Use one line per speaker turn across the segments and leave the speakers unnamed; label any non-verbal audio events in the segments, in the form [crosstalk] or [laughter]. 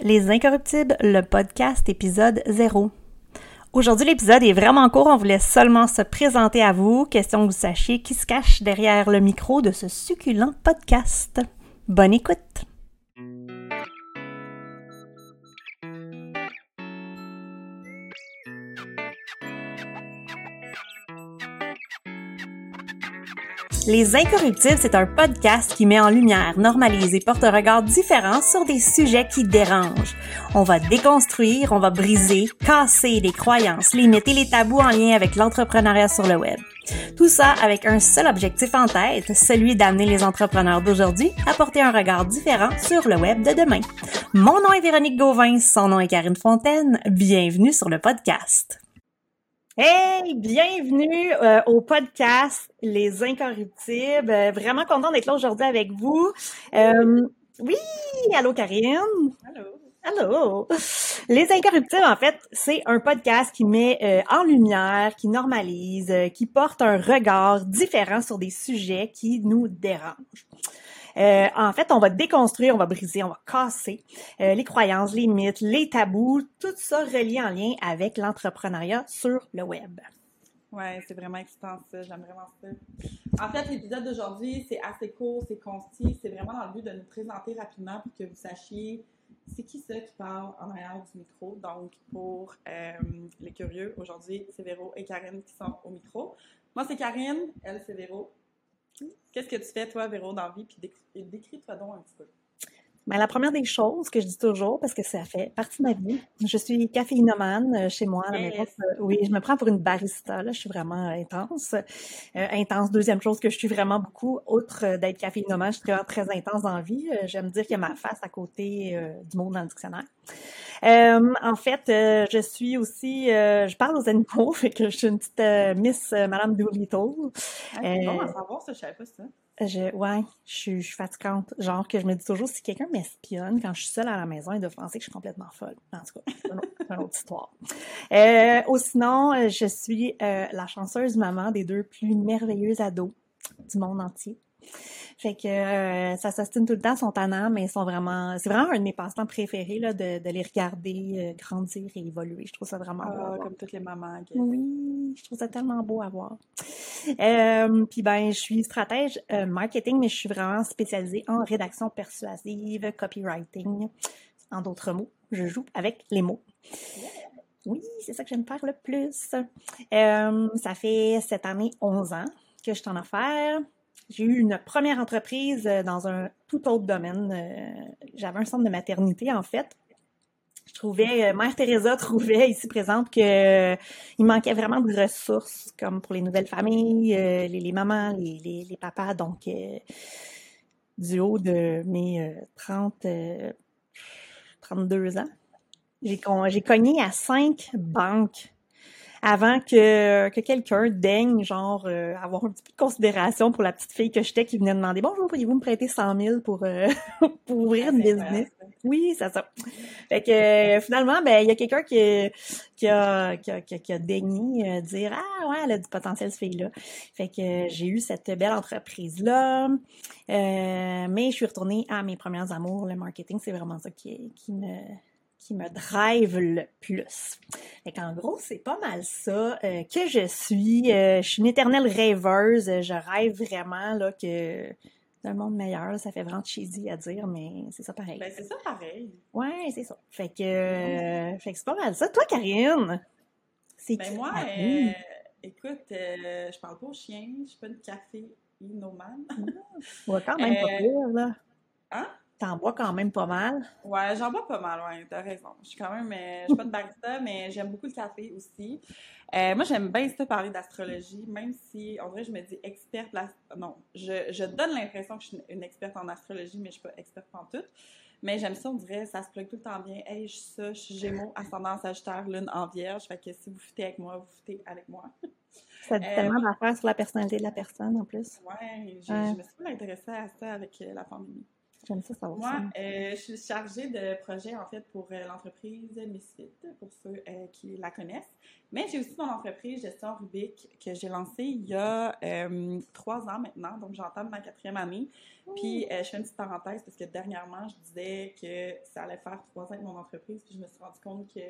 Les Incorruptibles, le podcast épisode 0. Aujourd'hui, l'épisode est vraiment court. On voulait seulement se présenter à vous, question que vous sachiez qui se cache derrière le micro de ce succulent podcast. Bonne écoute! Les Incorruptibles, c'est un podcast qui met en lumière, normalise et porte un regard différent sur des sujets qui dérangent. On va déconstruire, on va briser, casser les croyances, limites et les tabous en lien avec l'entrepreneuriat sur le web. Tout ça avec un seul objectif en tête, celui d'amener les entrepreneurs d'aujourd'hui à porter un regard différent sur le web de demain. Mon nom est Véronique Gauvin, son nom est Karine Fontaine. Bienvenue sur le podcast. Hey, bienvenue euh, au podcast Les Incorruptibles. Euh, vraiment content d'être là aujourd'hui avec vous. Euh, oui, allô Karine?
Allô?
Allô? Les Incorruptibles, en fait, c'est un podcast qui met en lumière, qui normalise, qui porte un regard différent sur des sujets qui nous dérangent. Euh, en fait, on va déconstruire, on va briser, on va casser euh, les croyances, les mythes, les tabous, tout ça relié en lien avec l'entrepreneuriat sur le web.
Ouais, c'est vraiment excitant ça, j'aime vraiment ça. En fait, l'épisode d'aujourd'hui, c'est assez court, c'est concis, c'est vraiment dans le but de nous présenter rapidement pour que vous sachiez c'est qui ça qui parle en arrière du micro. Donc, pour euh, les curieux, aujourd'hui, c'est Véro et Karine qui sont au micro. Moi, c'est Karine, elle, c'est Véro. Qu'est-ce que tu fais, toi, Véro, dans la vie? Puis décris-toi donc un petit peu.
Ben, la première des choses que je dis toujours, parce que ça fait partie de ma vie, je suis caféinomane euh, chez moi. Euh, oui, je me prends pour une barista. Là, je suis vraiment intense. Euh, intense. Deuxième chose que je suis vraiment beaucoup, outre d'être caféinomane, je suis vraiment très intense dans la vie. J'aime dire qu'il y a ma face à côté du mot dans le dictionnaire. en fait, je suis aussi, je parle aux animaux, [laughs] fait que je suis une petite Miss Madame Doolittle.
Ah, c'est bon à savoir ça, je savais pas ça.
Je, ouais, je suis, fatigante. Genre que je me dis toujours, si quelqu'un m'espionne quand je suis seule à la maison, il doit penser que je suis complètement folle. En tout cas, c'est une, autre histoire. Euh, ou sinon, je suis euh, la chanceuse maman des deux plus merveilleux ados du monde entier. Fait que euh, ça s'astine tout le temps, sont tannants, mais ils sont vraiment. C'est vraiment un de mes passe-temps préférés là, de, de les regarder euh, grandir et évoluer. Je trouve ça vraiment
ah, beau. Comme toutes les mamans.
Oui, je trouve ça tellement beau à voir. Euh, Puis ben, je suis stratège euh, marketing, mais je suis vraiment spécialisée en rédaction persuasive, copywriting. En d'autres mots, je joue avec les mots. Oui, c'est ça que j'aime faire le plus. ça fait cette année 11 ans que je suis en affaires. J'ai eu une première entreprise euh, dans un tout autre domaine. Euh, j'avais un centre de maternité, en fait. Je trouvais, euh, Mère Teresa [laughs] trouvait ici présente que il manquait vraiment de ressources, comme pour les nouvelles familles, les, mamans, les, les, papas. Donc, du haut de mes 30, 32 ans, j'ai cogné à cinq banques avant que, que quelqu'un daigne, genre, euh, avoir un petit peu de considération pour la petite fille que j'étais qui venait demander « Bonjour, pourriez-vous me prêter 100 000 pour, euh, [laughs] pour ouvrir une business? » Oui, c'est ça. Fait que euh, finalement, ben il y a quelqu'un qui, qui, a, qui, a, qui a daigné dire « Ah ouais, elle a du potentiel, cette fille-là. » Fait que j'ai eu cette belle entreprise-là. mais je suis retournée à mes premiers amours. Le marketing, c'est vraiment ça qui, qui me qui me drive le plus. Fait en gros, c'est pas mal ça euh, que je suis. Euh, je suis une éternelle rêveuse. Je rêve vraiment là que d'un monde meilleur. ça fait vraiment cheesy à dire, mais c'est ça pareil.
Ben, c'est ça pareil.
Ouais, c'est ça. Fait que, euh, fait que c'est pas mal ça. Toi, Karine,
c'est Ben moi, écoute, je parle pas aux chiens, je suis pas une café inomane.
ouais, quand même pas pire, là.
Hein?
T'en bois quand même pas mal.
Ouais, j'en bois pas mal, ouais, t'as raison. Je suis quand même, euh, je suis pas de barista, [laughs] mais j'aime beaucoup le café aussi. Euh, moi, j'aime bien ça parler d'astrologie, même si, en vrai, je me dis experte. Non, je, je donne l'impression que je suis une experte en astrologie, mais je suis pas experte en tout. Mais j'aime ça, on dirait, ça se plug tout le temps bien. Hey, je suis ça, je suis Gémeaux, ascendant Sagittaire, Lune en Vierge. Fait que si vous foutez avec moi, vous foutez avec moi. [laughs]
Ça dit tellement euh, d'affaires sur la personnalité de la personne, en plus.
Ouais, je me suis pas intéressée à ça avec la pandémie.
J'aime ça savoir
Moi,
ça.
euh, je suis chargée de projet, en fait, pour euh, l'entreprise Misfit, pour ceux euh, qui la connaissent. Mais j'ai aussi mon entreprise Gestion Rubik que j'ai lancée il y a euh, trois ans maintenant, donc j'entame ma quatrième année. Puis je fais une petite parenthèse parce que dernièrement, je disais que ça allait faire trois ans avec mon entreprise, puis je me suis rendu compte que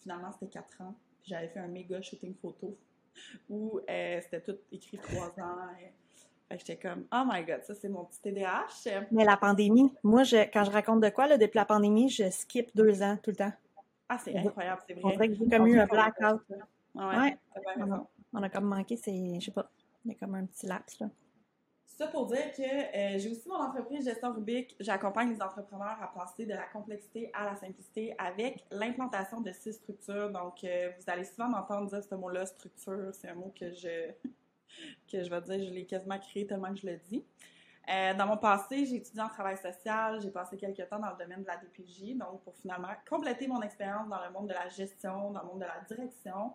finalement c'était quatre ans. Puis j'avais fait un méga shooting photo où c'était tout écrit trois ans. Et, j'étais comme, oh my god, ça c'est mon petit TDAH.
Mais la pandémie, moi, je, quand je raconte de quoi, là, depuis la pandémie, je skip deux ans tout le temps.
Ah, c'est incroyable, c'est vrai.
On dirait que j'ai comme eu un blackout. là.
Ouais.
On a comme manqué, c'est, je sais pas, il y a comme un petit laps, là.
Ça pour dire que euh, j'ai aussi mon entreprise Gestion Rubik. J'accompagne les entrepreneurs à passer de la complexité à la simplicité avec l'implantation de six structures. Donc, euh, vous allez souvent m'entendre dire ce mot-là, structure. C'est un mot que je, que je vais dire, je l'ai quasiment créé tellement que je le dis. Euh, dans mon passé, j'ai étudié en travail social, j'ai passé quelques temps dans le domaine de la DPJ, donc pour finalement compléter mon expérience dans le monde de la gestion, dans le monde de la direction.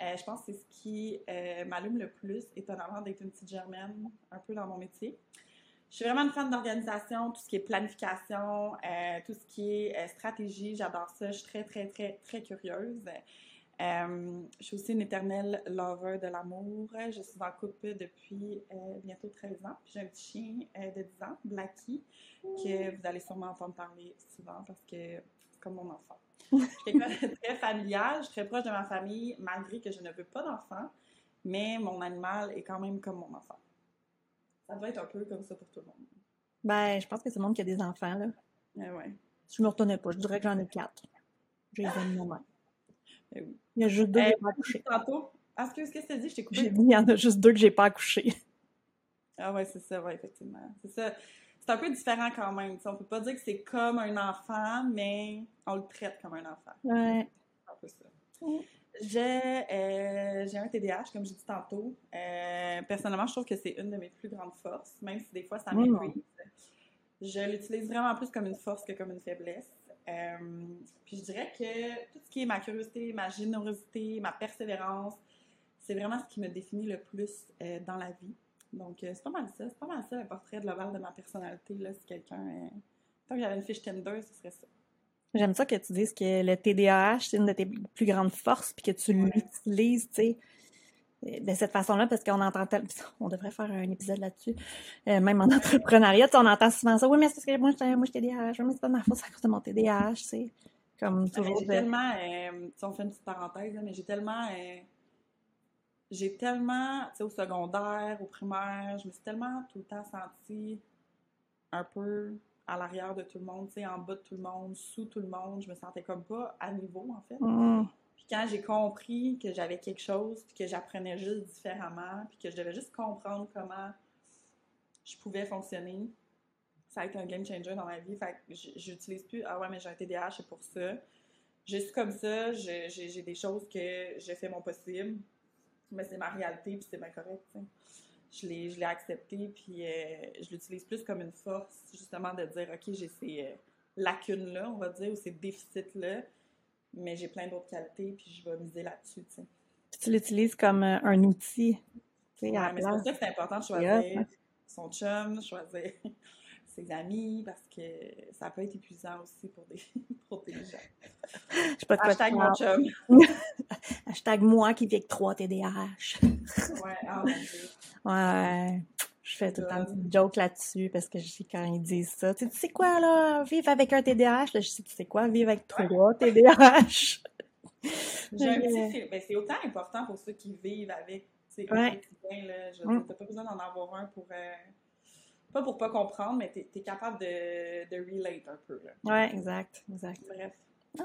Euh, je pense que c'est ce qui euh, m'allume le plus, étonnamment, d'être une petite germaine un peu dans mon métier. Je suis vraiment une fan d'organisation, tout ce qui est planification, tout ce qui est stratégie, j'adore ça. Je suis très, très, très, très curieuse. Euh, je suis aussi une éternelle lover de l'amour. Je suis en couple depuis euh, bientôt 13 ans. J'ai un petit chien euh, de 10 ans, Blackie, que vous allez sûrement entendre parler souvent parce que c'est comme mon enfant. [laughs] Je suis très familial, je suis très proche de ma famille, malgré que je ne veux pas d'enfant, mais mon animal est quand même comme mon enfant. Ça doit être un peu comme ça pour tout le monde.
Ben, je pense que c'est le monde qui a des enfants, là.
Euh, ouais.
Je me retournais pas, je dirais que j'en ai quatre. J'ai les moi-même.
Ben [laughs] oui.
Il y a juste deux
Euh,
que j'ai pas accouché.
Tantôt, ah, qu'est-ce que tu as dit? Je t'ai
J'ai
coupé.
dit, il y en a juste deux que j'ai pas accouché.
Ah ouais, c'est ça, ouais, effectivement. C'est ça. C'est un peu différent quand même. sais, on peut pas dire que c'est comme un enfant, mais on le traite comme un enfant.
Ouais.
C'est un peu ça. J'ai euh, j'ai un TDAH, comme j'ai dit tantôt. Euh, personnellement, je trouve que c'est une de mes plus grandes forces, même si des fois ça
Mm.
m'épuise. Je l'utilise vraiment plus comme une force que comme une faiblesse. Euh, puis je dirais que tout ce qui est ma curiosité, ma générosité, ma persévérance, c'est vraiment ce qui me définit le plus euh, dans la vie. Donc, euh, c'est pas mal ça. C'est pas mal ça, un portrait global de ma personnalité. Là, si quelqu'un. Tant que j'avais une fiche Tinder, ce serait ça.
J'aime ça que tu dises que le TDAH, c'est une de tes plus grandes forces, puis que tu
Ouais.
l'utilises, tu sais, de cette façon-là, parce qu'on entend tel- [laughs] On devrait faire un épisode là-dessus. Euh, même en [laughs] entrepreneuriat, on entend souvent ça. Oui, mais c'est parce que moi, je moi, TDAH. Oui, mais c'est pas de ma faute, c'est à cause de mon TDAH, sais. Comme
mais
toujours.
J'ai
de-
tellement. euh, tu sais, on fait une petite parenthèse, là, mais j'ai tellement. euh, j'ai tellement. Tu sais, au secondaire, au primaire, je me suis tellement tout le temps sentie un peu à l'arrière de tout le monde, tu sais, en bas de tout le monde, sous tout le monde. Je me sentais comme pas à niveau, en fait.
Mm.
Puis quand j'ai compris que j'avais quelque chose, puis que j'apprenais juste différemment, puis que je devais juste comprendre comment je pouvais fonctionner, ça a été un game changer dans ma vie. Fait que j'utilise plus « Ah ouais, mais j'ai un TDAH, c'est pour ça. » suis comme ça, j'ai j'ai des choses que je fais mon possible, mais c'est ma réalité, puis c'est bien correct, tu sais. Je l'ai je l'ai accepté, puis euh, je l'utilise plus comme une force, justement, de dire « Ok, j'ai ces euh, lacunes-là, on va dire, ou ces déficits-là, mais j'ai plein d'autres qualités, puis je vais miser là-dessus, tu sais.
Puis tu l'utilises comme euh, un outil, tu sais, à
Ouais,
la
mais c'est pour ça que c'est important de choisir
hein.
son chum, choisir [laughs] ses amis, parce que ça peut être épuisant aussi pour des, [laughs] pour des gens.
Je sais pas de quoi
Hashtag mon chum. [laughs]
Hashtag moi qui vis avec trois TDAH.
Ouais, mon dieu.
Ouais. Je fais tout le temps une joke là-dessus parce que je sais quand ils disent ça. Tu sais, quoi, là, vivre avec un TDAH? Là, je sais, tu sais quoi, vivre avec trois TDAH?
Fil- [laughs] ben, c'est autant important pour ceux qui vivent avec,
Ouais.
là. Je
Mm.
t'as pas besoin d'en avoir un pour, euh, pas pour pas comprendre, mais t'es es capable de, de relate un peu, là.
Ouais, exact, exact.
Bref.
Ah.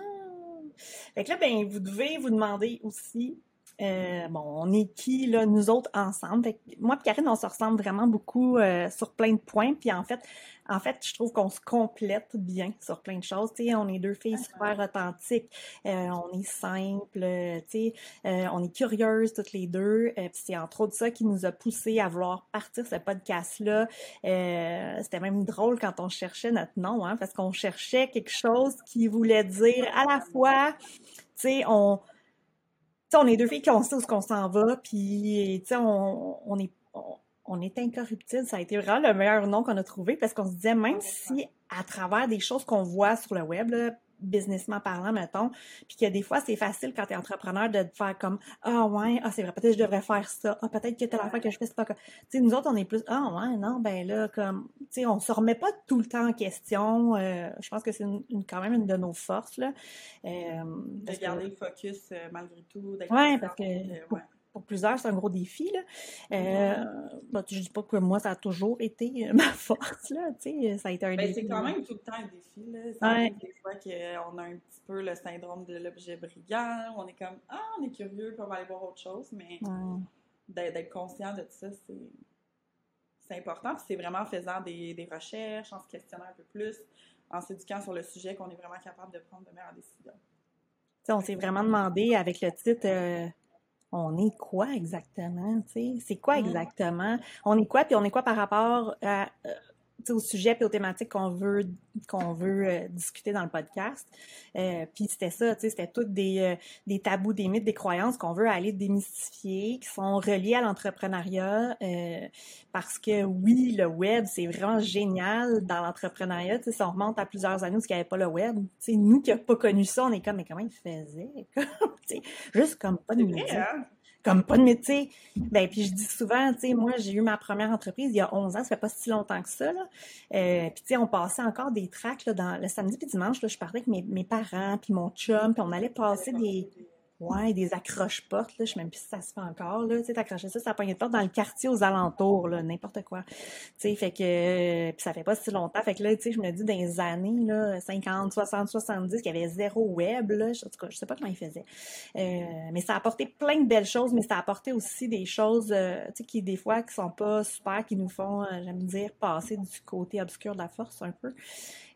Fait que là, ben, vous devez vous demander aussi, euh, bon, on est qui, là, nous autres, ensemble? Fait que moi et Karine, on se ressemble vraiment beaucoup euh, sur plein de points. Puis en fait, en fait, je trouve qu'on se complète bien sur plein de choses. Tu sais, on est deux filles super authentiques. euh, on est simples, euh, tu sais, euh, on est curieuses toutes les deux. euh, puis c'est entre autres ça qui nous a poussé à vouloir partir ce podcast-là. Euh, C'était même drôle quand on cherchait notre nom, hein, parce qu'on cherchait quelque chose qui voulait dire à la fois, tu sais, on, sais, on est deux filles qui on sait où ce qu'on s'en va, puis tu sais, on, on est, on, on est incorruptible. Ça a été vraiment le meilleur nom qu'on a trouvé parce qu'on se disait, même si à travers des choses qu'on voit sur le web, là, businessment parlant, mettons, puis que des fois, c'est facile quand tu es entrepreneur de te faire comme Ah ouais, ah c'est vrai, peut-être que je devrais faire ça, ah peut-être que telle affaire que je fais, c'est pas comme. Tu sais, nous autres, on est plus Ah ouais, non, ben là, comme, tu sais, on se remet pas tout le temps en question. Euh, je pense que c'est une, quand même une de nos forces, là.
Euh, de garder le focus euh, malgré tout.
Ouais, parce que. ouais pour plusieurs, c'est un gros défi. Là. Euh, bah, je dis pas que moi, ça a toujours été euh, [laughs] ma force. Là, ça a été un
ben, défi. C'est quand même tout le temps un défi. Là. Ça des fois qu'on a un petit peu le syndrome de l'objet brillant. On est comme Ah, on est curieux, puis on va aller voir autre chose. Mais d'être conscient de ça, c'est important. C'est vraiment en faisant des, des, recherches, en se questionnant un peu plus, en s'éduquant sur le sujet qu'on est vraiment capable de prendre de meilleures décisions.
on s'est vraiment demandé avec le titre euh, on est quoi exactement, C'est quoi exactement? On est quoi, puis on est quoi par rapport à, euh, au sujet et aux thématiques qu'on veut qu'on veut euh, discuter dans le podcast. Euh, puis c'était ça, c'était toutes des, euh, des tabous, des mythes, des croyances qu'on veut aller démystifier, qui sont reliés à l'entrepreneuriat. parce que oui, le web, c'est vraiment génial dans l'entrepreneuriat. Si on remonte à plusieurs années où il n'y avait pas le web, nous qui n'avons pas connu ça, on est comme, mais comment ils faisaient? [laughs] juste comme pas de musique comme pas de métier. Ben, puis je dis souvent, tu sais, moi, j'ai eu ma première entreprise il y a 11 ans, ça fait pas si longtemps que ça, là. Euh, puis, tu sais, on passait encore des dans le samedi puis dimanche, là, je parlais avec mes, mes parents, puis mon chum, puis on allait passer des Ouais, des accroches-portes, là, je sais même plus si ça se fait encore, là, tu sais, t'accrochais ça, ça poignée de porte dans le quartier aux alentours, là, n'importe quoi. Tu sais, fait que, puis ça fait pas si longtemps, fait que là, tu sais, je me dis, dans les années, là, 50, 60, 70, qu'il y avait zéro web, là, en tout cas, je sais pas comment ils faisaient. Euh, mais ça a apporté plein de belles choses, mais ça a apporté aussi des choses, euh, tu sais, qui, des fois, qui sont pas super, qui nous font, euh, j'aime dire, passer du côté obscur de la force, un peu.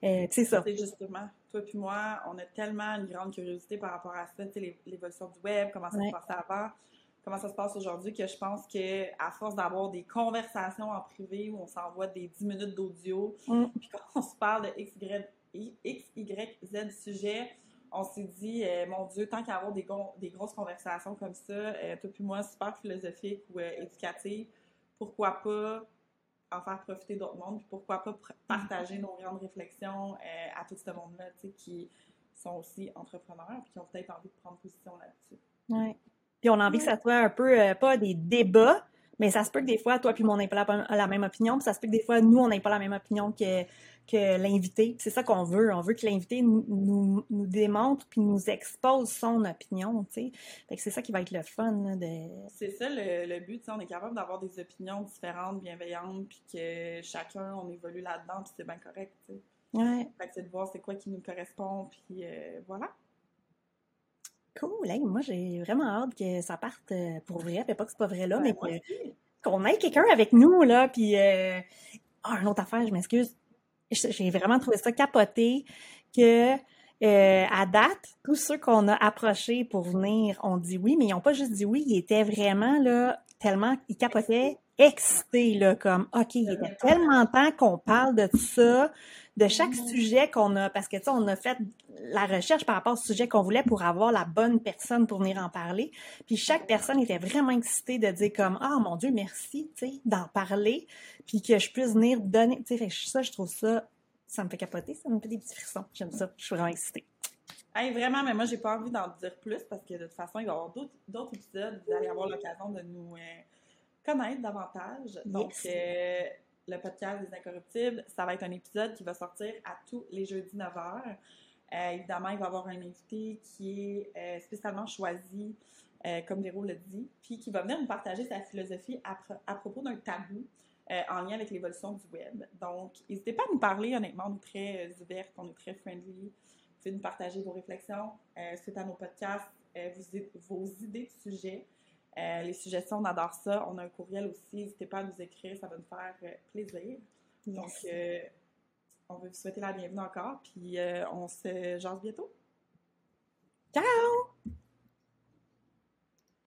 Euh, c'est ça.
C'est justement toi puis moi, on a tellement une grande curiosité par rapport à ça, l'évolution du web, comment ça se passait avant, comment ça se passe aujourd'hui, que je pense que à force d'avoir des conversations en privé où on s'envoie des 10 minutes d'audio, mm. [laughs] puis quand on se parle de X, Y, X, Y, Z sujet, on s'est dit, euh, mon Dieu, tant qu'à avoir des, des, grosses conversations comme ça, euh, toi puis moi, super philosophiques ou euh, éducatives, pourquoi pas en faire profiter d'autres mondes, puis pourquoi pas partager nos grandes réflexions euh, à tout ce monde-là, tu sais, qui sont aussi entrepreneurs, puis qui ont peut-être envie de prendre position là-dessus.
Oui. Puis on a envie que ça soit un peu, euh, pas des débats, mais ça se peut que des fois, toi puis moi, on n'ait pas la, même opinion, puis ça se peut que des fois, nous, on n'ait pas la même opinion que, que l'invité. C'est ça qu'on veut. On veut que l'invité nous, nous, nous, démontre puis nous expose son opinion, c'est ça qui va être le fun, de...
C'est ça le, le but, on est capable d'avoir des opinions différentes, bienveillantes, puis que chacun, on évolue là-dedans, puis c'est bien correct.
Ouais.
Fait que c'est de voir c'est quoi qui nous correspond, puis euh, voilà.
Cool, moi j'ai vraiment hâte que ça parte euh, pour vrai, puis pas que c'est pas vrai là, mais qu'on ait quelqu'un avec nous, là, puis... Euh... Ah, une autre affaire, je m'excuse j'ai vraiment trouvé ça capoté que euh, à date, tous ceux qu'on a approchés pour venir ont dit oui, mais ils n'ont pas juste dit oui, ils étaient vraiment là tellement ils capotaient excités là comme OK, il était tellement temps qu'on parle de ça, de chaque sujet qu'on a parce que tu sais on a fait la recherche par rapport au sujet qu'on voulait pour avoir la bonne personne pour venir en parler. Puis chaque personne était vraiment excitée de dire comme ah mon dieu, merci, tu sais, d'en parler puis que je puisse venir donner. Tu sais, ça, je trouve ça, ça me fait capoter, ça me fait des petits frissons. J'aime ça, je suis vraiment excitée.
Hey, vraiment, mais moi, j'ai pas envie d'en dire plus parce que de toute façon, il va y avoir d'autres épisodes. Vous allez avoir l'occasion de nous euh, connaître davantage. Donc, euh, le podcast des Incorruptibles, ça va être un épisode qui va sortir à tous les jeudis 9h. Euh, évidemment, il va y avoir un invité qui est spécialement choisi, comme Véro le dit, puis qui va venir nous partager sa philosophie à, à propos d'un tabou euh, en lien avec l'évolution du web. Donc, n'hésitez pas à nous parler, honnêtement, on est très euh, ouvertes, on est très friendly. Vous pouvez nous partager vos réflexions euh, suite à nos podcasts, vos, idées de sujets. Les suggestions, on adore ça. On a un courriel aussi, n'hésitez pas à nous écrire, ça va nous faire plaisir. Donc, on veut vous souhaiter la bienvenue encore, puis on se jase bientôt.
Ciao!